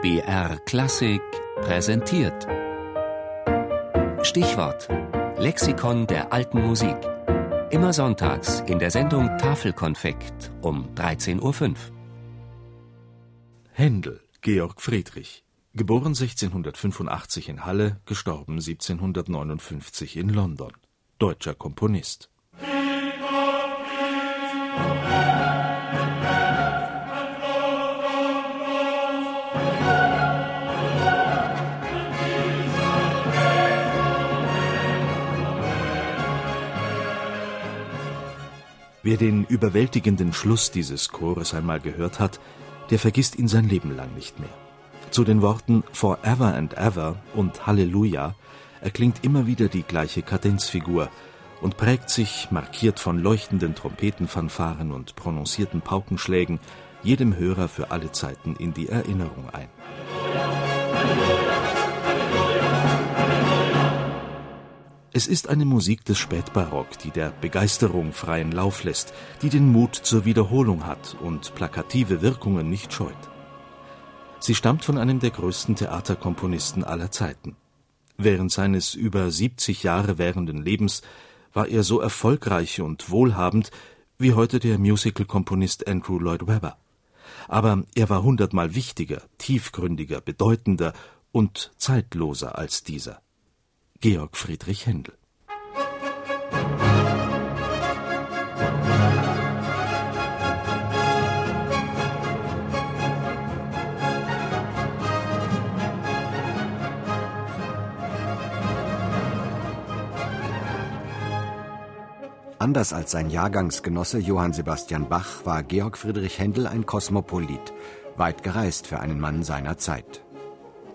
BR Klassik präsentiert. Stichwort: Lexikon der alten Musik. Immer sonntags in der Sendung Tafelkonfekt um 13.05 Uhr. Händel, Georg Friedrich. Geboren 1685 in Halle, gestorben 1759 in London. Deutscher Komponist. Wer den überwältigenden Schluss dieses Chores einmal gehört hat, der vergisst ihn sein Leben lang nicht mehr. Zu den Worten Forever and Ever und Halleluja erklingt immer wieder die gleiche Kadenzfigur und prägt sich, markiert von leuchtenden Trompetenfanfaren und prononcierten Paukenschlägen, jedem Hörer für alle Zeiten in die Erinnerung ein. Es ist eine Musik des Spätbarock, die der Begeisterung freien Lauf lässt, die den Mut zur Wiederholung hat und plakative Wirkungen nicht scheut. Sie stammt von einem der größten Theaterkomponisten aller Zeiten. Während seines über 70 Jahre währenden Lebens war er so erfolgreich und wohlhabend wie heute der Musical-Komponist Andrew Lloyd Webber. Aber er war hundertmal wichtiger, tiefgründiger, bedeutender und zeitloser als dieser. Georg Friedrich Händel. Anders als sein Jahrgangsgenosse Johann Sebastian Bach war Georg Friedrich Händel ein Kosmopolit, weit gereist für einen Mann seiner Zeit.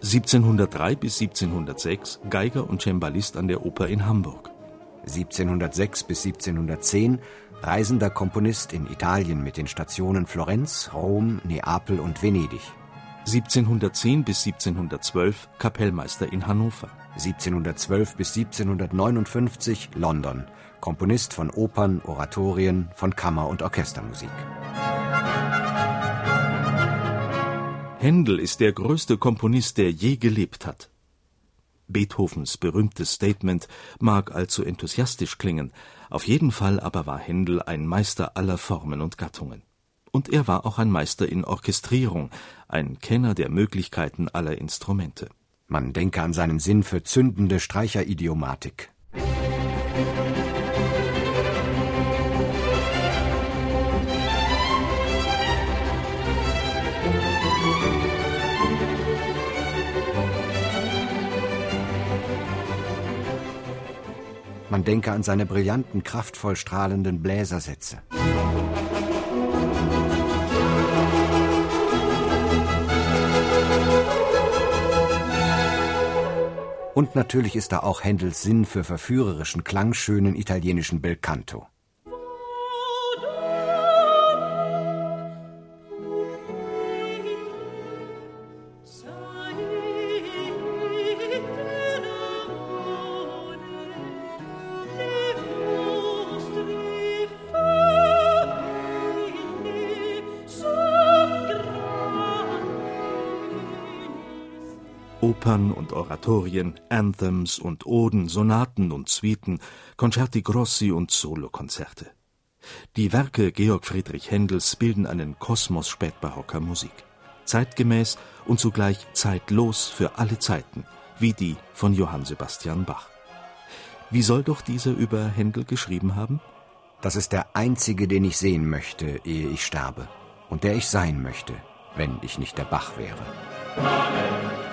1703 bis 1706 Geiger und Cembalist an der Oper in Hamburg. 1706 bis 1710 reisender Komponist in Italien mit den Stationen Florenz, Rom, Neapel und Venedig. 1710 bis 1712 Kapellmeister in Hannover. 1712 bis 1759 London, Komponist von Opern, Oratorien, von Kammer- und Orchestermusik. Händel ist der größte Komponist, der je gelebt hat. Beethovens berühmtes Statement mag allzu enthusiastisch klingen, auf jeden Fall aber war Händel ein Meister aller Formen und Gattungen. Und er war auch ein Meister in Orchestrierung, ein Kenner der Möglichkeiten aller Instrumente. Man denke an seinen Sinn für zündende Streicheridiomatik. Musik Man denke an seine brillanten, kraftvoll strahlenden Bläsersätze. Und natürlich ist da auch Händels Sinn für verführerischen, klangschönen italienischen Belcanto. Opern und Oratorien, Anthems und Oden, Sonaten und Suiten, Concerti Grossi und Solokonzerte. Die Werke Georg Friedrich Händels bilden einen Kosmos spätbarocker Musik. Zeitgemäß und zugleich zeitlos für alle Zeiten, wie die von Johann Sebastian Bach. Wie soll doch dieser über Händel geschrieben haben? Das ist der einzige, den ich sehen möchte, ehe ich sterbe. Und der ich sein möchte, wenn ich nicht der Bach wäre. Amen.